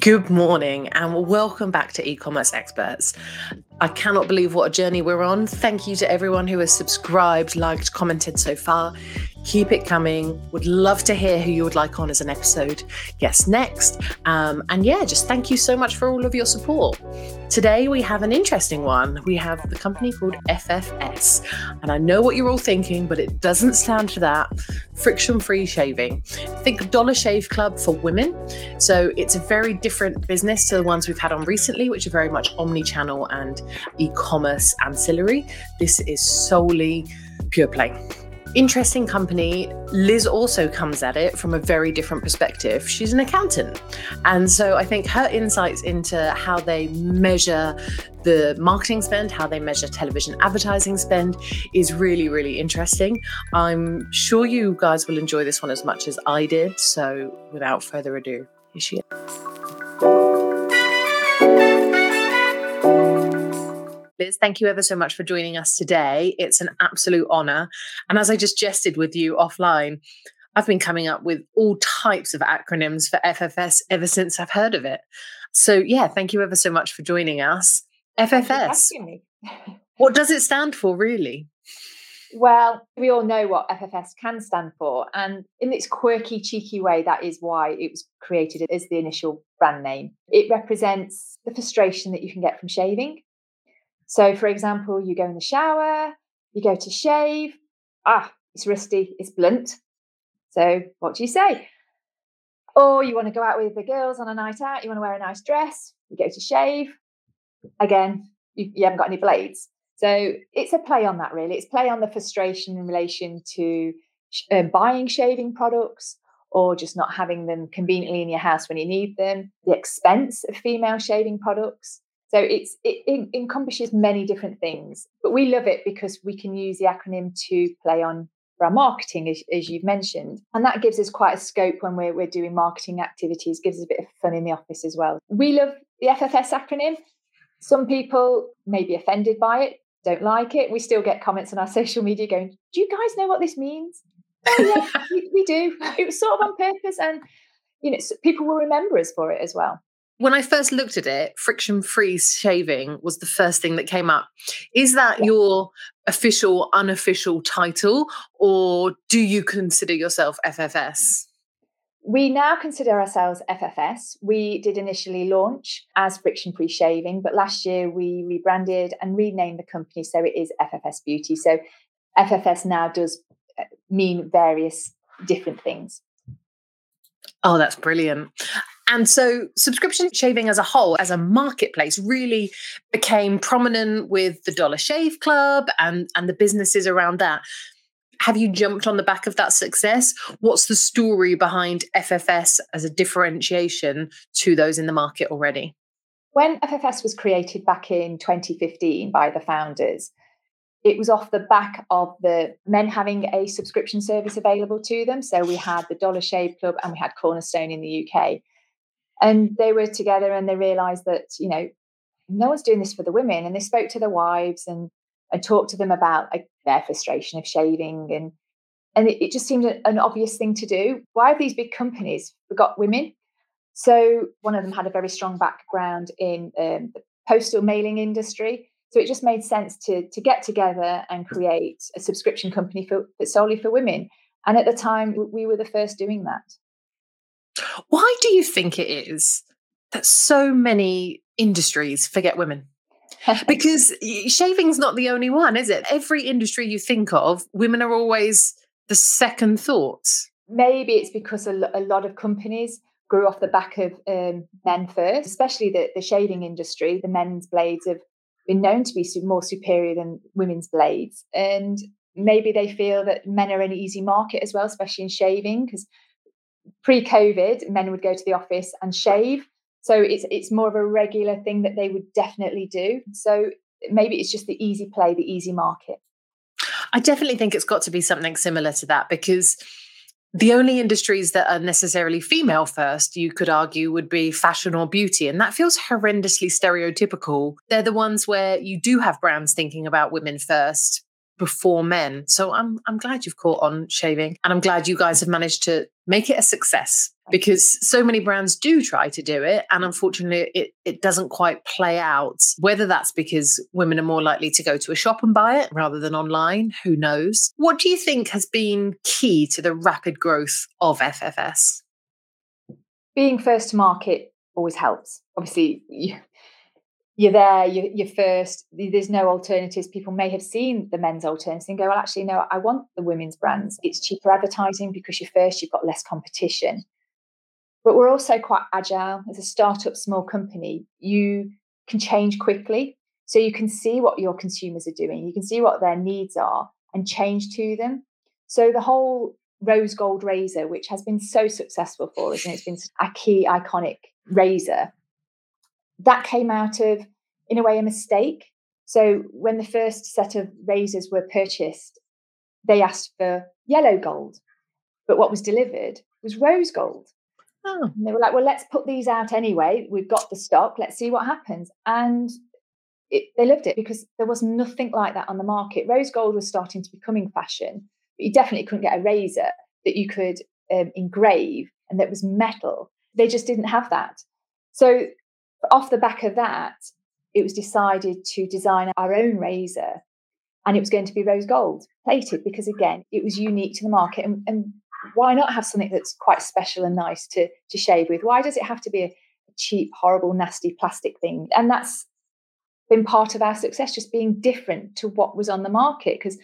Good morning and welcome back to e-commerce experts. I cannot believe what a journey we're on. Thank you to everyone who has subscribed, liked, commented so far. Keep it coming. Would love to hear who you would like on as an episode guest next. Um, and yeah, just thank you so much for all of your support. Today we have an interesting one. We have the company called FFS. And I know what you're all thinking, but it doesn't stand for that. Friction free shaving. Think Dollar Shave Club for women. So it's a very different business to the ones we've had on recently, which are very much omni channel and e commerce ancillary. This is solely pure play interesting company. Liz also comes at it from a very different perspective. She's an accountant. And so I think her insights into how they measure the marketing spend, how they measure television advertising spend is really, really interesting. I'm sure you guys will enjoy this one as much as I did. So without further ado, here she is. Liz, thank you ever so much for joining us today. It's an absolute honor. And as I just jested with you offline, I've been coming up with all types of acronyms for FFS ever since I've heard of it. So, yeah, thank you ever so much for joining us. FFS. what does it stand for, really? Well, we all know what FFS can stand for. And in its quirky, cheeky way, that is why it was created as the initial brand name. It represents the frustration that you can get from shaving. So, for example, you go in the shower, you go to shave. Ah, it's rusty, it's blunt. So, what do you say? Or you want to go out with the girls on a night out, you want to wear a nice dress, you go to shave. Again, you, you haven't got any blades. So, it's a play on that, really. It's play on the frustration in relation to um, buying shaving products or just not having them conveniently in your house when you need them, the expense of female shaving products. So it's it, it, encompasses many different things, but we love it because we can use the acronym to play on for our marketing, as, as you've mentioned, and that gives us quite a scope when we're we're doing marketing activities. Gives us a bit of fun in the office as well. We love the FFS acronym. Some people may be offended by it, don't like it. We still get comments on our social media going, "Do you guys know what this means?" oh, yeah, we, we do. It was sort of on purpose, and you know, people will remember us for it as well when I first looked at it, friction free shaving was the first thing that came up. Is that your official, unofficial title, or do you consider yourself FFS? We now consider ourselves FFS. We did initially launch as friction free shaving, but last year we rebranded and renamed the company so it is FFS Beauty. So FFS now does uh, mean various different things. Oh, that's brilliant. And so subscription shaving as a whole, as a marketplace, really became prominent with the Dollar Shave Club and, and the businesses around that. Have you jumped on the back of that success? What's the story behind FFS as a differentiation to those in the market already? When FFS was created back in 2015 by the founders, it was off the back of the men having a subscription service available to them. So we had the Dollar Shave Club and we had Cornerstone in the UK. And they were together and they realized that, you know, no one's doing this for the women. And they spoke to their wives and, and talked to them about like, their frustration of shaving. And, and it, it just seemed an obvious thing to do. Why have these big companies forgot women? So one of them had a very strong background in um, the postal mailing industry. So it just made sense to, to get together and create a subscription company for, solely for women. And at the time, we were the first doing that. Why do you think it is that so many industries forget women? because shaving's not the only one, is it? Every industry you think of, women are always the second thoughts. Maybe it's because a, lot of companies grew off the back of um, men first, especially the, the shaving industry. The men's blades have been known to be more superior than women's blades. And maybe they feel that men are an easy market as well, especially in shaving, because pre-COVID, men would go to the office and shave. So it's it's more of a regular thing that they would definitely do. So maybe it's just the easy play, the easy market. I definitely think it's got to be something similar to that because the only industries that are necessarily female first, you could argue, would be fashion or beauty. And that feels horrendously stereotypical. They're the ones where you do have brands thinking about women first. Before men. So I'm I'm glad you've caught on shaving and I'm glad you guys have managed to make it a success because so many brands do try to do it and unfortunately it, it doesn't quite play out. Whether that's because women are more likely to go to a shop and buy it rather than online who knows? What do you think has been key to the rapid growth of ffs being first to market always helps. Obviously you, you're there, you're, you're, first, there's no alternatives. People may have seen the men's alternatives and go, well, actually, no, I want the women's brands. It's cheaper advertising because you're first, you've got less competition. But we're also quite agile. As a startup small company, you can change quickly. So you can see what your consumers are doing, you can see what their needs are and change to them. So the whole rose gold razor, which has been so successful for us, and it's been a key iconic razor that came out of, in a way, a mistake. So when the first set of razors were purchased, they asked for yellow gold, but what was delivered was rose gold. Oh. And they were like, well, let's put these out anyway. We've got the stock. Let's see what happens. And it, they loved it because there was nothing like that on the market. Rose gold was starting to becoming fashion, but you definitely couldn't get a razor that you could um, engrave and that was metal. They just didn't have that. So off the back of that, it was decided to design our own razor and it was going to be rose gold plated because again it was unique to the market and, and, why not have something that's quite special and nice to to shave with? Why does it have to be a cheap horrible nasty plastic thing? And that's been part of our success just being different to what was on the market because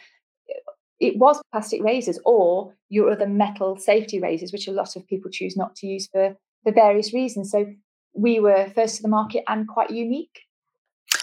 it was plastic razors or your other metal safety razors which a lot of people choose not to use for for various reasons. So we were first to the market and quite unique.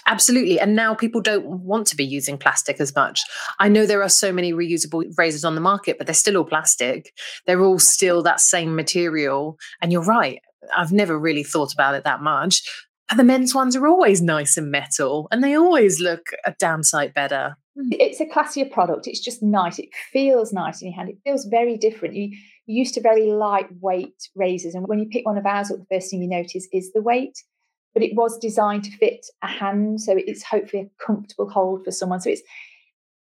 Absolutely. And now people don't want to be using plastic as much. I know there are so many reusable razors on the market, but they're still all plastic. They're all still that same material. And you're right. I've never really thought about it that much. But the men's ones are always nice and metal and they always look a damn sight better. It's a classier product. It's just nice. It feels nice in your hand. It feels very different. You used to very lightweight razors. And when you pick one of ours up, the first thing you notice is the weight. But it was designed to fit a hand. So it's hopefully a comfortable hold for someone. So it's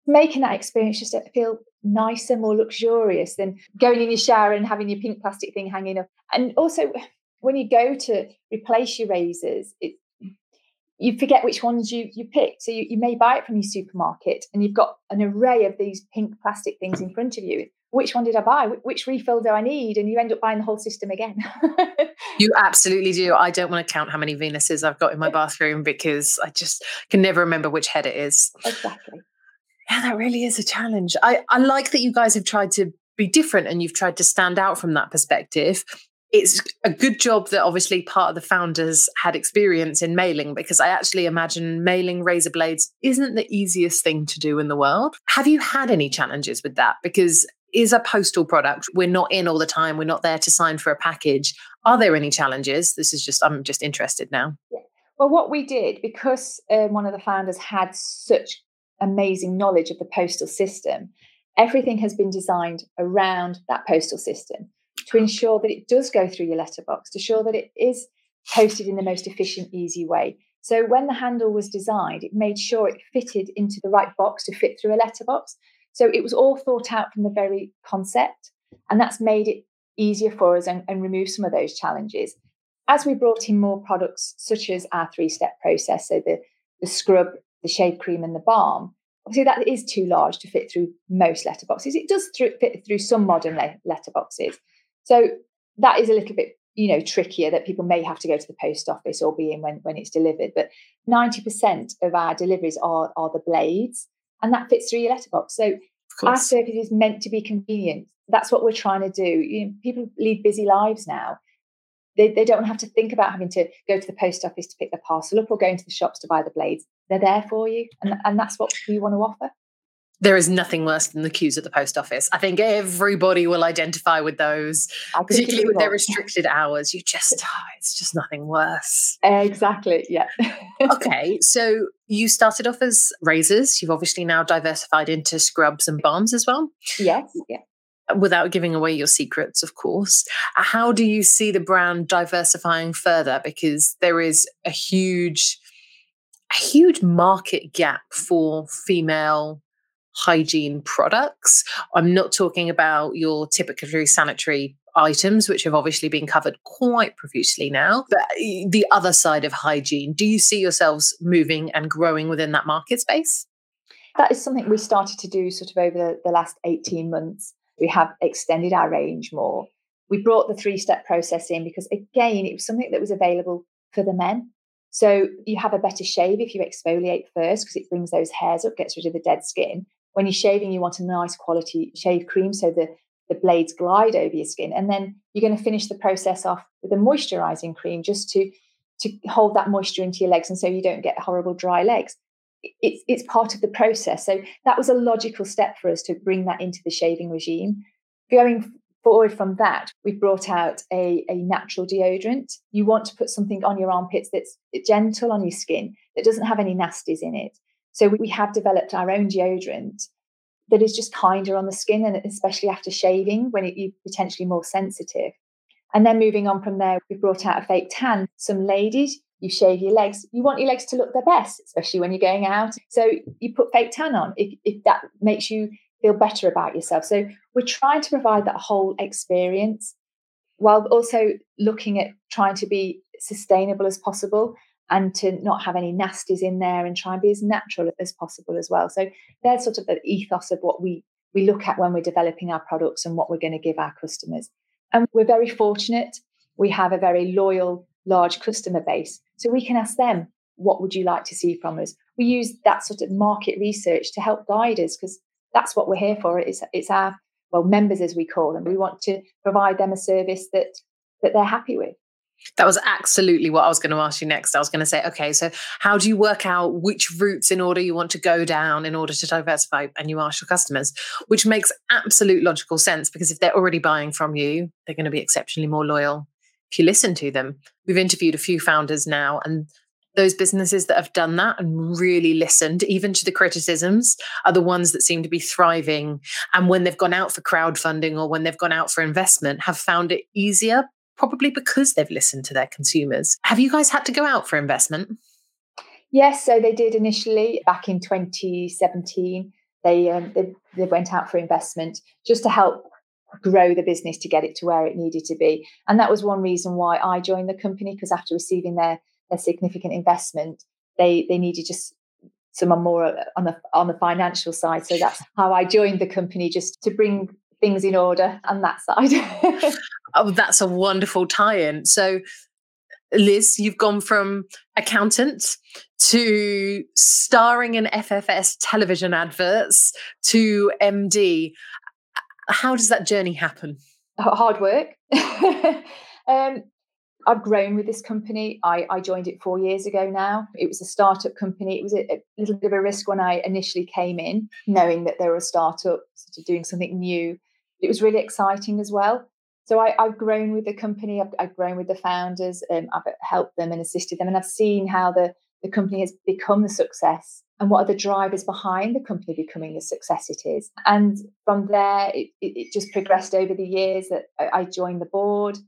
making that experience just uh, feel nicer, more luxurious than going in your shower and having your pink plastic thing hanging up. And also, when you go to replace your razors, it, you forget which ones you, you picked. So you, you may buy it from your supermarket and you've got an array of these pink plastic things in front of you which one did I buy? Which refill do I need? And you end up buying the whole system again. you absolutely do. I don't want to count how many Venuses I've got in my bathroom because I just can never remember which head it is. Exactly. Yeah, that really is a challenge. I, I like that you guys have tried to be different and you've tried to stand out from that perspective. It's a good job that obviously part of the founders had experience in mailing because I actually imagine mailing razor blades isn't the easiest thing to do in the world. Have you had any challenges with that? Because is a postal product. We're not in all the time. We're not there to sign for a package. Are there any challenges? This is just, I'm just interested now. Well, what we did, because um, one of the founders had such amazing knowledge of the postal system, everything has been designed around that postal system to ensure that it does go through your letterbox, to ensure that it is posted in the most efficient, easy way. So when the handle was designed, it made sure it fitted into the right box to fit through a letterbox. So it was all thought out from the very concept, and that's made it easier for us and, and remove some of those challenges. As we brought in more products, such as our three step process, so the, the scrub, the shave cream, and the balm, obviously that is too large to fit through most letterboxes. It does fit through some modern letterboxes. So that is a little bit you know trickier that people may have to go to the post office or be in when, when it's delivered but 90% of our deliveries are are the blades and that fits through your letterbox. So our service is meant to be convenient. That's what we're trying to do. You know, people lead busy lives now. They, they don't have to think about having to go to the post office to pick their parcel up or going to the shops to buy the blades. They're there for you. And, mm. and that's what we want to offer there is nothing worse than the queues at the post office. I think everybody will identify with those, particularly with their restricted hours. You just, oh, it's just nothing worse. Exactly. Yeah. okay. So you started off as razors. You've obviously now diversified into scrubs and balms as well. Yes. Yeah. Without giving away your secrets, of course. How do you see the brand diversifying further? Because there is a huge, a huge market gap for female hygiene products. I'm not talking about your typically sanitary items, which have obviously been covered quite profusely now, but eh, the other side of hygiene. Do you see yourselves moving and growing within that market space? That is something we started to do sort of over the, the last 18 months. We have extended our range more. We brought the three step process in because, again, it was something that was available for the men. So you have a better shave if you exfoliate first because it brings those hairs up, gets rid of the dead skin. When you're shaving, you want a nice quality shave cream so the, the blades glide over your skin. And then you're going to finish the process off with a moisturizing cream just to, to hold that moisture into your legs and so you don't get horrible dry legs it's it's part of the process. So that was a logical step for us to bring that into the shaving regime. Going forward from that, we've brought out a, a natural deodorant. You want to put something on your armpits that's gentle on your skin, that doesn't have any nasties in it. So we have developed our own deodorant that is just kinder on the skin, and especially after shaving when it, you're potentially more sensitive. And then moving on from there, we've brought out a fake tan. Some ladies, you shave your legs, you want your legs to look their best, especially when you're going out. So you put fake tan on if, if that makes you feel better about yourself. So we're trying to provide that whole experience while also looking at trying to be sustainable as possible and to not have any nasties in there and try and be as natural as possible as well. So there's sort of the ethos of what we we look at when we're developing our products and what we're going to give our customers. And we're very fortunate. We have a very loyal large customer base. So we can ask them, what would you like to see from us? We use that sort of market research to help guide us because that's what we're here for. It's, it's our, well, members as we call them. We want to provide them a service that that they're happy with. That was absolutely what I was going to ask you next. I was going to say, okay, so how do you work out which routes in order you want to go down in order to diversify? And you ask your customers, which makes absolute logical sense because if they're already buying from you, they're going to be exceptionally more loyal if you listen to them. We've interviewed a few founders now, and those businesses that have done that and really listened, even to the criticisms, are the ones that seem to be thriving. And when they've gone out for crowdfunding or when they've gone out for investment, have found it easier, probably because they've listened to their consumers. Have you guys had to go out for investment? Yes, so they did initially back in 2017. They, um, they, they went out for investment just to help grow the business to get it to where it needed to be. And that was one reason why I joined the company because after receiving their, their significant investment, they they needed just someone more uh, on the on the financial side. So that's how I joined the company just to bring things in order on that side. oh, that's a wonderful tie-in. So Liz, you've gone from accountant to starring in FFS television adverts to MD how does that journey happen? Hard work. um, I've grown with this company. I, I, joined it four years ago now. It was a startup company. It was a, a, little bit of a risk when I initially came in, knowing that they were a startup, sort of doing something new. It was really exciting as well. So I, have grown with the company. I've, I've grown with the founders. Um, I've helped them and assisted them, and I've seen how the the company has become the success and what are the drivers behind the company becoming the success it is. And from there, it, it just progressed over the years that I joined the board.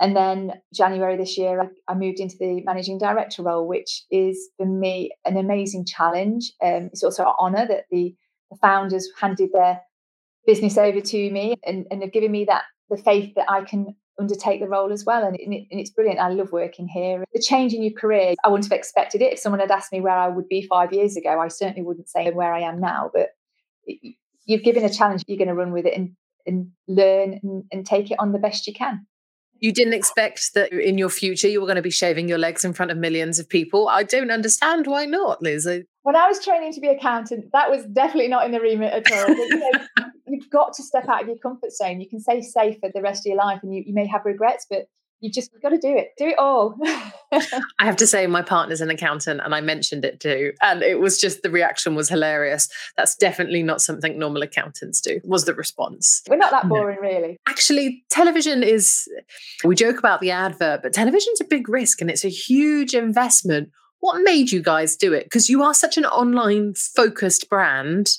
And then January this year, I, I moved into the managing director role, which is for me an amazing challenge. Um, it's also an honour that the, the founders handed their business over to me and, and have given me that the faith that I can undertake the role as well. And, it, and, it's brilliant. I love working here. The change in your career, I wouldn't have expected it. If someone had asked me where I would be five years ago, I certainly wouldn't say where I am now. But you've given a challenge, you're going to run with it and, and learn and, and take it on the best you can. You didn't expect that in your future you were going to be shaving your legs in front of millions of people. I don't understand why not, Liz. When I was training to be accountant, that was definitely not in the remit at all. But, you know, you've got to step out of your comfort zone. You can stay safe for the rest of your life and you, you may have regrets, but you just got to do it. Do it all. I have to say, my partner's an accountant, and I mentioned it too, and it was just the reaction was hilarious. That's definitely not something normal accountants do. Was the response? We're not that boring, no. really. Actually, television is. We joke about the advert, but television's a big risk, and it's a huge investment. What made you guys do it? Because you are such an online focused brand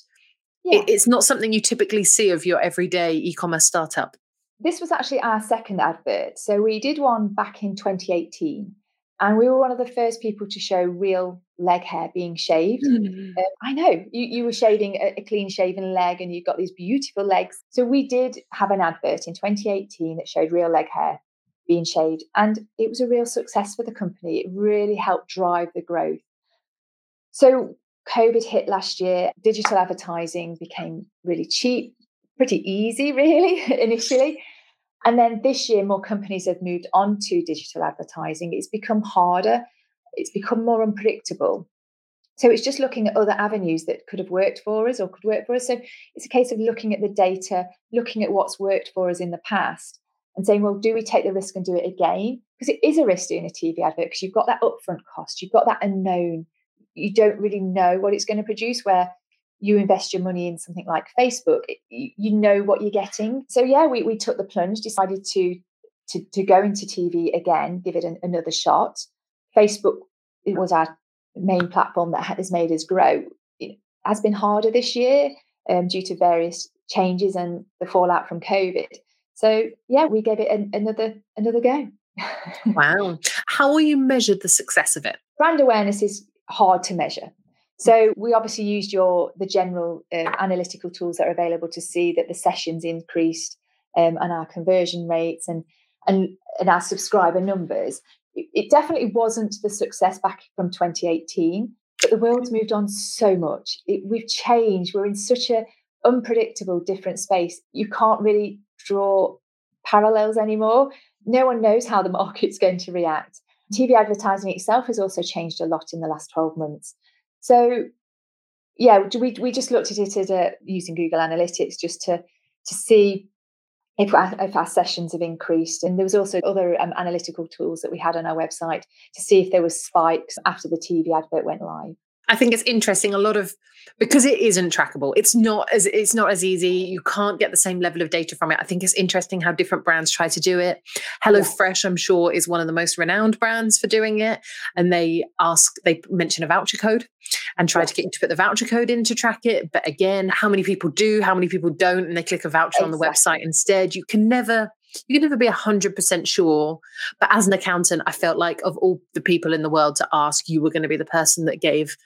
yeah. it, it's not something you typically see of your everyday e-commerce startup. This was actually our second advert. So we did one back in 2018 And we were one of the first people to show real leg hair being shaved. Mm. Uh, I know you, you were shaving a, a clean shaven leg and you got these beautiful legs. So we did have an advert in 2018 that showed real leg hair being shaved. And it was a real success for the company. It really helped drive the growth. So COVID hit last year, digital advertising became really cheap, pretty easy, really, initially. And then this year, more companies have moved on to digital advertising. It's become harder, it's become more unpredictable. So it's just looking at other avenues that could have worked for us or could work for us. So it's a case of looking at the data, looking at what's worked for us in the past, and saying, well, do we take the risk and do it again? Because it is a risk doing a TV advert because you've got that upfront cost, you've got that unknown. You don't really know what it's going to produce. Where you invest your money in something like Facebook, you know what you're getting. So yeah, we, we took the plunge, decided to, to, to go into TV again, give it an, another shot. Facebook it was our main platform that has made us grow. It has been harder this year um, due to various changes and the fallout from COVID. So yeah, we gave it an, another another go. wow! How will you measure the success of it? Brand awareness is hard to measure. So we obviously used your the general um, analytical tools that are available to see that the sessions increased um, and our conversion rates and and and our subscriber numbers. It, it definitely wasn't the success back from 2018, but the world's moved on so much. It, we've changed. We're in such a unpredictable, different space. You can't really draw parallels anymore. No one knows how the market's going to react. TV advertising itself has also changed a lot in the last 12 months. So yeah, we we just looked at it as a, using Google Analytics just to to see if our, if our sessions have increased. And there was also other um, analytical tools that we had on our website to see if there was spikes after the TV advert went live. I think it's interesting. A lot of because it isn't trackable. It's not as it's not as easy. You can't get the same level of data from it. I think it's interesting how different brands try to do it. HelloFresh, I'm sure, is one of the most renowned brands for doing it. And they ask, they mention a voucher code and try to get you to put the voucher code in to track it. But again, how many people do, how many people don't, and they click a voucher exactly. on the website instead. You can never you can never be 100% sure. But as an accountant, I felt like of all the people in the world to ask, you were going to be the person that gave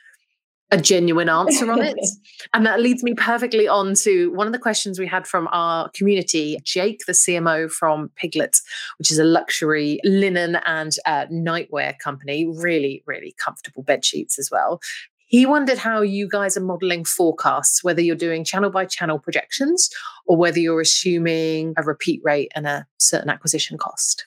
a genuine answer on it. and that leads me perfectly on to one of the questions we had from our community, Jake, the CMO from Piglet, which is a luxury linen and uh, nightwear company, really, really comfortable bed sheets as well. He wondered how you guys are modeling forecasts, whether you're doing channel by channel projections or whether you're assuming a repeat rate and a certain acquisition cost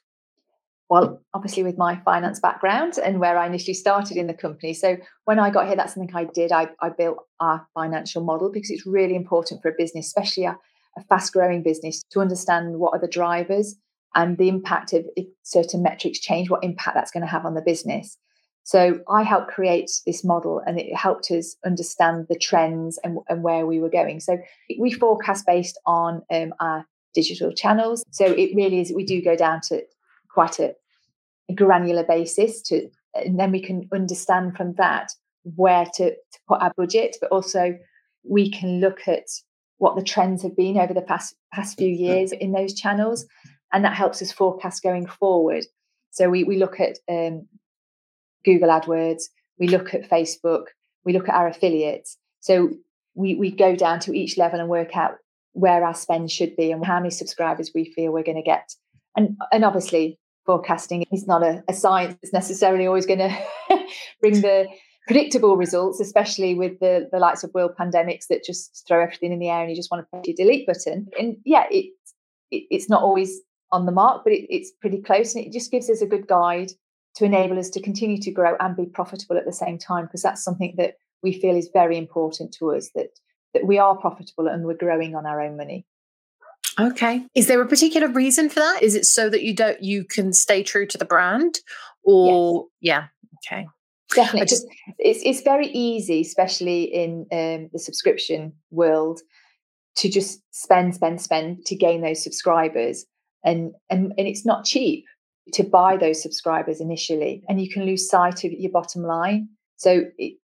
well, obviously with my finance background and where I initially started in the company. So when I got here, that's something I did. I, I built our financial model because it's really important for a business, especially a, a fast growing business, to understand what are the drivers and the impact of if certain metrics change, what impact that's going to have on the business. So I helped create this model and it helped us understand the trends and, and where we were going. So we forecast based on um, our digital channels. So it really is, we do go down to quite a, a granular basis to and then we can understand from that where to, to put our budget but also we can look at what the trends have been over the past past few years in those channels and that helps us forecast going forward. So we, we look at um, google adwords we look at facebook we look at our affiliates. So we, we go down to each level and work out where our spend should be and how many subscribers we feel we're going to get. And and obviously forecasting is not a, a science that's necessarily always going to bring the predictable results, especially with the, the likes of world pandemics that just throw everything in the air and you just want to press your delete button. And yeah, it, it it's not always on the mark, but it, it's pretty close. And it just gives us a good guide to enable us to continue to grow and be profitable at the same time, because that's something that we feel is very important to us that that we are profitable and we're growing on our own money. Okay. Is there a particular reason for that? Is it so that you don't you can stay true to the brand or yes. yeah. Okay. Definitely. Just, it's it's very easy, especially in um, the subscription world, to just spend, spend, spend to gain those subscribers. And, and and it's not cheap to buy those subscribers initially. And you can lose sight of your bottom line. So it,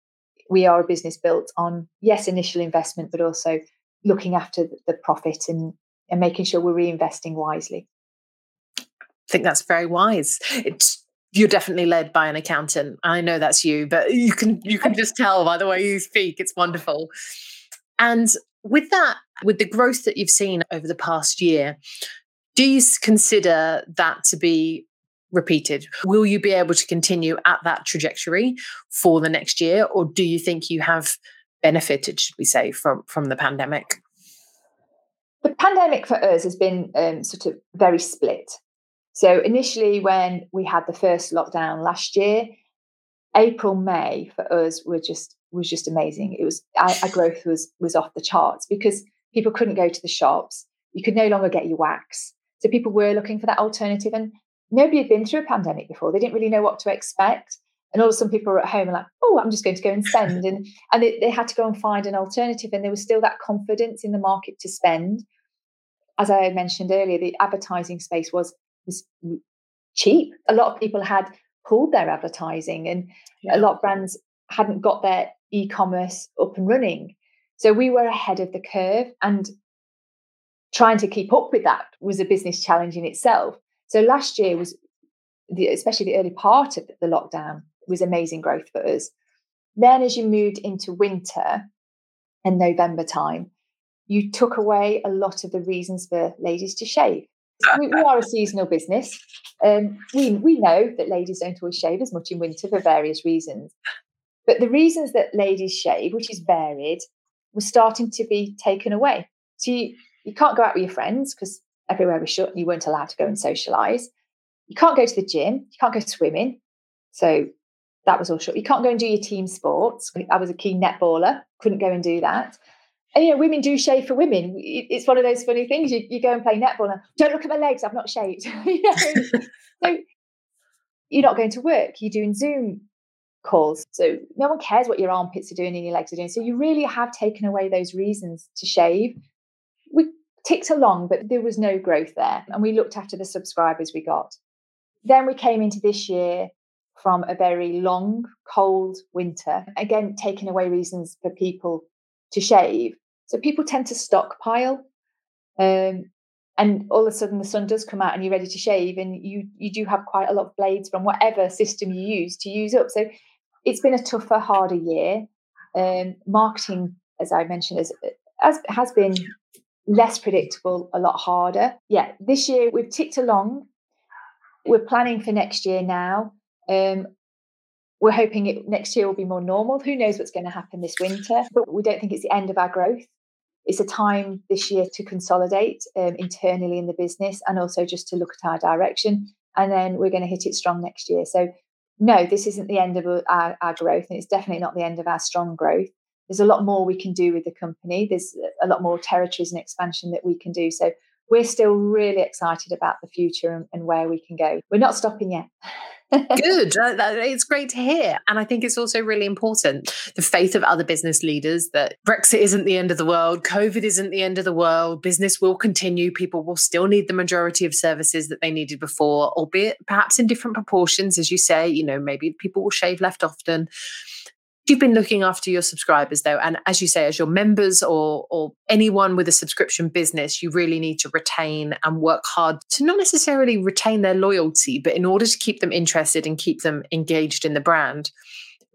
we are a business built on yes, initial investment, but also looking after the profit and and making sure we're reinvesting wisely. I think that's very wise. It's you're definitely led by an accountant. I know that's you, but you can you can just tell by the way you speak. It's wonderful. And with that, with the growth that you've seen over the past year, do you consider that to be repeated? Will you be able to continue at that trajectory for the next year, or do you think you have benefited, should we say, from from the pandemic? The pandemic for us has been um, sort of very split. So initially, when we had the first lockdown last year, April, May for us were just was just amazing. It was our, our growth was was off the charts because people couldn't go to the shops. You could no longer get your wax. So people were looking for that alternative, and nobody had been through a pandemic before. They didn't really know what to expect. And all of a sudden, people were at home and like, oh, I'm just going to go and spend. And and they, they had to go and find an alternative. And there was still that confidence in the market to spend. As I mentioned earlier, the advertising space was was cheap. A lot of people had pulled their advertising, and yeah. a lot of brands hadn't got their e-commerce up and running. So we were ahead of the curve, and trying to keep up with that was a business challenge in itself. So last year was, the, especially the early part of the lockdown, was amazing growth for us. Then, as you moved into winter and November time, you took away a lot of the reasons for ladies to shave. We, we are a seasonal business. Um, we, we know that ladies don't always shave as much in winter for various reasons. But the reasons that ladies shave, which is varied, was starting to be taken away. So you, you can't go out with your friends because everywhere was shut and you weren't allowed to go and socialize. You can't go to the gym. You can't go swimming. So that was all shut. You can't go and do your team sports. I was a key netballer, couldn't go and do that. And you know, women do shave for women. It's one of those funny things. You, you go and play netball and don't look at my legs. I've not shaved. you know? so you're not going to work. You're doing Zoom calls. So no one cares what your armpits are doing and your legs are doing. So you really have taken away those reasons to shave. We ticked along, but there was no growth there. And we looked after the subscribers we got. Then we came into this year from a very long, cold winter, again, taking away reasons for people to shave. So people tend to stockpile. Um, and all of a sudden the sun does come out and you're ready to shave and you you do have quite a lot of blades from whatever system you use to use up so it's been a tougher harder year um, marketing as i mentioned has, has has been less predictable, a lot harder. Yeah, this year we've ticked along. We're planning for next year now. Um, we're hoping it next year will be more normal. Who knows what's going to happen this winter? But we don't think it's the end of our growth. It's a time this year to consolidate um, internally in the business and also just to look at our direction. And then we're going to hit it strong next year. So, no, this isn't the end of our, our growth, and it's definitely not the end of our strong growth there's a lot more we can do with the company. There's a lot more territories and expansion that we can do. So we're still really excited about the future and, and where we can go. We're not stopping yet. Good. Uh, it's great to hear. And I think it's also really important the faith of other business leaders that Brexit isn't the end of the world, COVID isn't the end of the world, business will continue, people will still need the majority of services that they needed before, albeit perhaps in different proportions, as you say, you know, maybe people will shave left often you've been looking after your subscribers though and as you say as your members or or anyone with a subscription business you really need to retain and work hard to not necessarily retain their loyalty but in order to keep them interested and keep them engaged in the brand.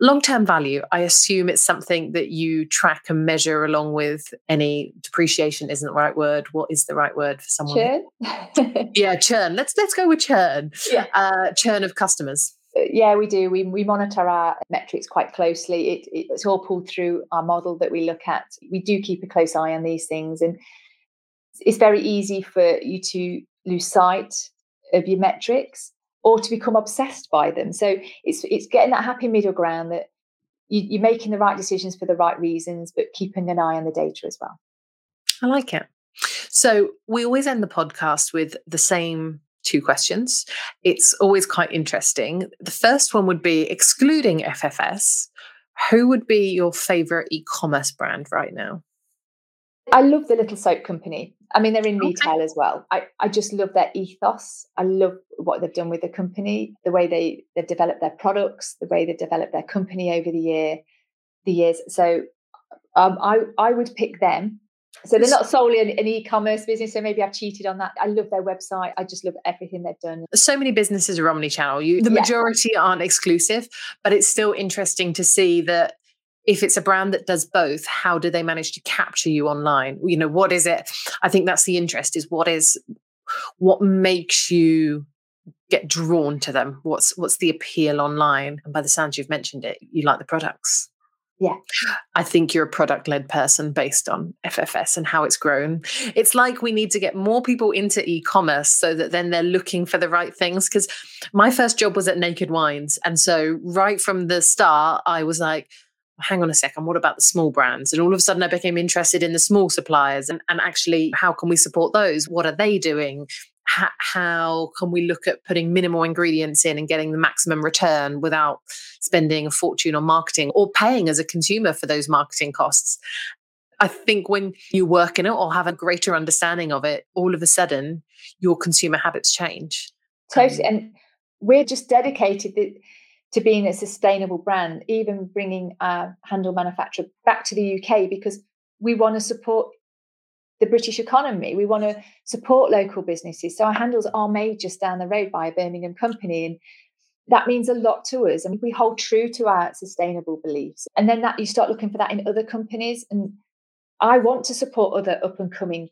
Long-term value i assume it's something that you track and measure along with any depreciation isn't the right word. What is the right word for someone? Churn? Yeah churn. Let's let's go with churn. Yeah. Uh, churn of customers Uh, yeah, we do. We, we monitor our metrics quite closely. It, it's all pulled through our model that we look at. We do keep a close eye on these things. And it's very easy for you to lose sight of your metrics or to become obsessed by them. So it's it's getting that happy middle ground that you, you're making the right decisions for the right reasons, but keeping an eye on the data as well. I like it. So we always end the podcast with the same two questions. It's always quite interesting. The first one would be excluding FFS, who would be your favorite e commerce brand right now? I love the Little Soap Company. I mean, they're in retail okay. as well. I, I just love their ethos. I love what they've done with the company, the way they, they've developed their products, the way they've developed their company over the year, the years. So um, I, I would pick them So they're not solely an, an, e-commerce business. So maybe I've cheated on that. I love their website. I just love everything they've done. So many businesses are omni-channel. You, the majority aren't exclusive, but it's still interesting to see that if it's a brand that does both, how do they manage to capture you online? You know, what is it? I think that's the interest. Is what is what makes you get drawn to them? What's what's the appeal online? And by the sounds you've mentioned it, you like the products. Yeah. I think you're a product led person based on FFS and how it's grown. It's like we need to get more people into e commerce so that then they're looking for the right things. Because my first job was at Naked Wines. And so, right from the start, I was like, hang on a second, what about the small brands? And all of a sudden, I became interested in the small suppliers and, and actually, how can we support those? What are they doing? How, how can we look at putting minimal ingredients in and getting the maximum return without spending a fortune on marketing or paying as a consumer for those marketing costs? I think when you work in it or have a greater understanding of it, all of a sudden your consumer habits change. Totally. Um, and we're just dedicated to being a sustainable brand, even bringing our handle manufacturer back to the UK because we want to support the British economy. We want to support local businesses. So our handles are made just down the road by a Birmingham company. And that means a lot to us. And we hold true to our sustainable beliefs. And then that you start looking for that in other companies. And I want to support other up and coming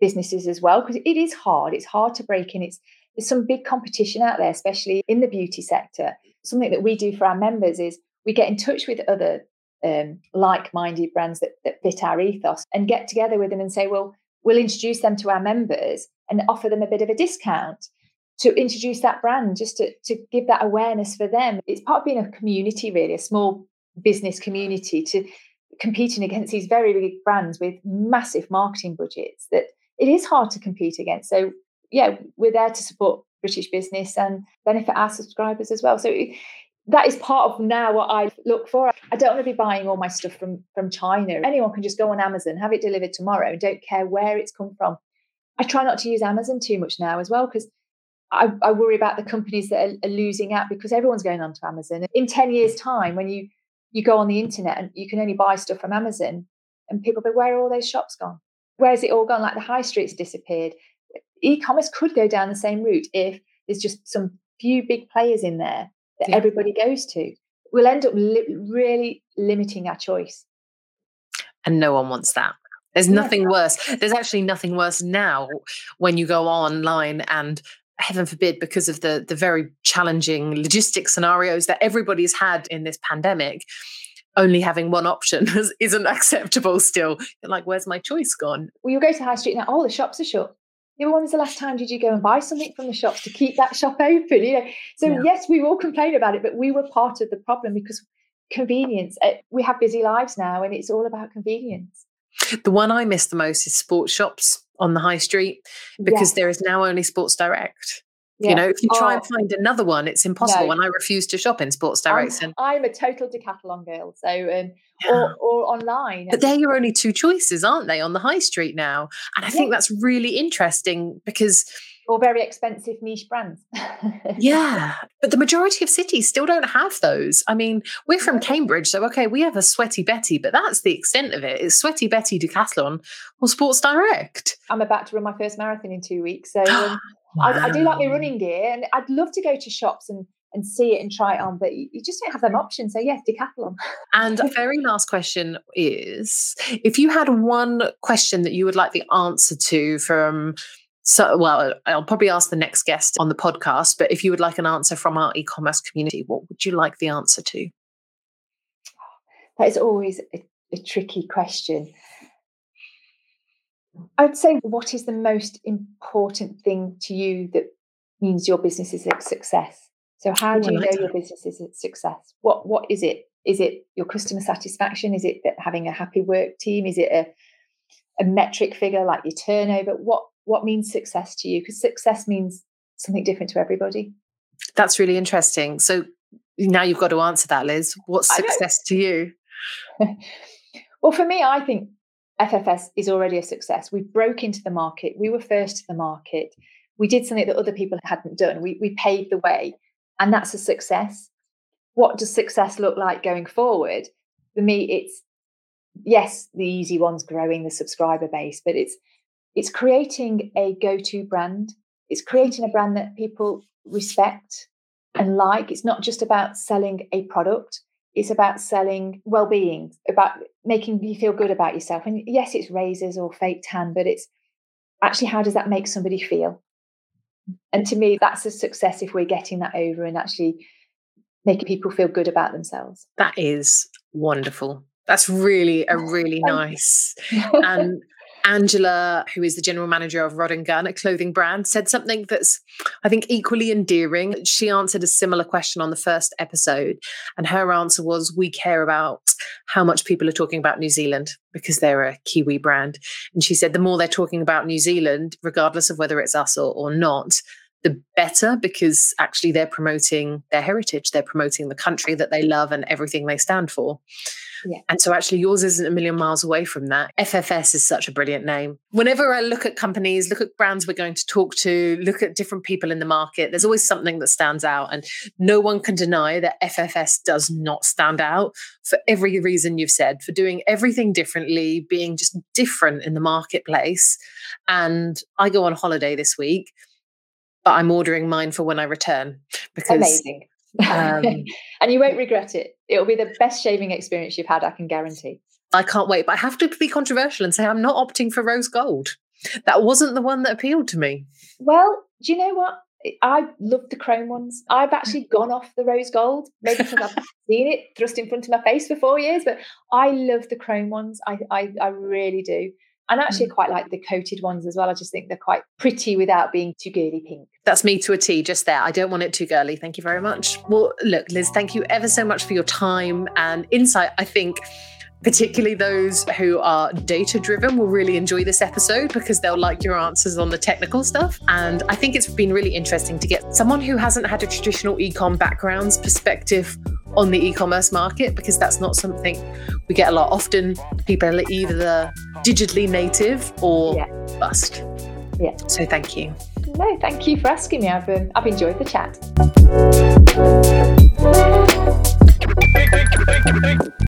businesses as well, because it is hard. It's hard to break in. It's there's some big competition out there, especially in the beauty sector. Something that we do for our members is we get in touch with other um, like-minded brands that, that fit our ethos and get together with them and say well we'll introduce them to our members and offer them a bit of a discount to introduce that brand just to, to give that awareness for them. It's part of being a community really a small business community to competing against these very big brands with massive marketing budgets that it is hard to compete against. So yeah we're there to support british business and benefit our subscribers as well. So that is part of now what I look for. I don't want to be buying all my stuff from from China. Anyone can just go on Amazon, have it delivered tomorrow, and don't care where it's come from. I try not to use Amazon too much now as well because I, I, worry about the companies that are, are, losing out because everyone's going on to Amazon. In 10 years' time, when you you go on the internet and you can only buy stuff from Amazon, and people go, Where are all those shops gone? Where's it all gone? Like the high streets disappeared. E-commerce could go down the same route if there's just some few big players in there that yeah. everybody goes to. We'll end up li- really limiting our choice. And no one wants that. There's nothing worse. There's actually nothing worse now when you go online and heaven forbid because of the the very challenging logistic scenarios that everybody's had in this pandemic only having one option isn't acceptable still You're like where's my choice gone well you go to high street now oh, all the shops are shut yeah, when was the last time did you go and buy something from the shops to keep that shop open? You know, so yeah. yes, we will complain about it, but we were part of the problem because convenience. Eh, we have busy lives now, and it's all about convenience. The one I miss the most is sports shops on the high street because there is now only Sports Direct. Yeah. You know, if you try oh, and find another one, it's impossible. No. And I refuse to shop in Sports Direct. I'm, I'm a total decathlon girl, so um, yeah. or, or online. But they're your only two choices, aren't they, on the high street now? And I yeah. think that's really interesting because or very expensive niche brands. yeah, but the majority of cities still don't have those. I mean, we're from Cambridge, so okay, we have a Sweaty Betty, but that's the extent of it. It's Sweaty Betty Decathlon or Sports Direct. I'm about to run my first marathon in two weeks, so um, Wow. I, I, do like my running gear, and I'd love to go to shops and and see it and try it on, but you, you just don't have them options. So yes, decathlon. and very last question is: if you had one question that you would like the answer to from so, well, I'll probably ask the next guest on the podcast, but if you would like an answer from our e commerce community, what would you like the answer to? That is always a, a tricky question. I'd say what is the most important thing to you that means your business is a success? So how do you know your business is a success? What what is it? Is it your customer satisfaction? Is it having a happy work team? Is it a a metric figure like your turnover? What what means success to you? Because success means something different to everybody. That's really interesting. So now you've got to answer that, Liz. What's success to you? well, for me, I think FFS is already a success. We broke into the market. We were first to the market. We did something that other people hadn't done. We, we paved the way, and that's a success. What does success look like going forward? For me, it's yes, the easy one's growing the subscriber base, but it's it's creating a go-to brand. It's creating a brand that people respect and like. It's not just about selling a product. It's about selling well-being, about making you feel good about yourself. And yes, it's razors or fake tan, but it's actually how does that make somebody feel? And to me, that's a success if we're getting that over and actually making people feel good about themselves. That is wonderful. That's really a really nice and Angela, who is the general manager of Rodd and Gunn, a clothing brand, said something that's, I think, equally endearing. She answered a similar question on the first episode, and her answer was We care about how much people are talking about New Zealand because they're a Kiwi brand. And she said the more they're talking about New Zealand, regardless of whether it's us or, or not, the better because actually they're promoting their heritage, they're promoting the country that they love and everything they stand for. Yeah. And so actually yours isn't a million miles away from that. FFS is such a brilliant name. Whenever I look at companies, look at brands we're going to talk to, look at different people in the market, there's always something that stands out. And no one can deny that FFS does not stand out for every reason you've said, for doing everything differently, being just different in the marketplace. And I go on holiday this week but I'm ordering mine for when I return because amazing. Um, and you won't regret it. It'll be the best shaving experience you've had, I can guarantee. I can't wait. But I have to be controversial and say I'm not opting for rose gold. That wasn't the one that appealed to me. Well, do you know what? I love the chrome ones. I've actually gone off the rose gold, maybe because I've seen it thrust in front of my face for four years, but I love the chrome ones. I, I, I really do. And actually, mm. quite like the coated ones as well. I just think they're quite pretty without being too girly pink. That's me to a T just there. I don't want it too girly. Thank you very much. Well, look, Liz, thank you ever so much for your time and insight. I think particularly those who are data driven will really enjoy this episode because they'll like your answers on the technical stuff. And I think it's been really interesting to get someone who hasn't had a traditional ecom background's perspective on the e-commerce market because that's not something we get a lot. Often people are either digitally native or yeah. bust. Yeah. So thank you. No, thank you for asking me. I've um, I've enjoyed the chat.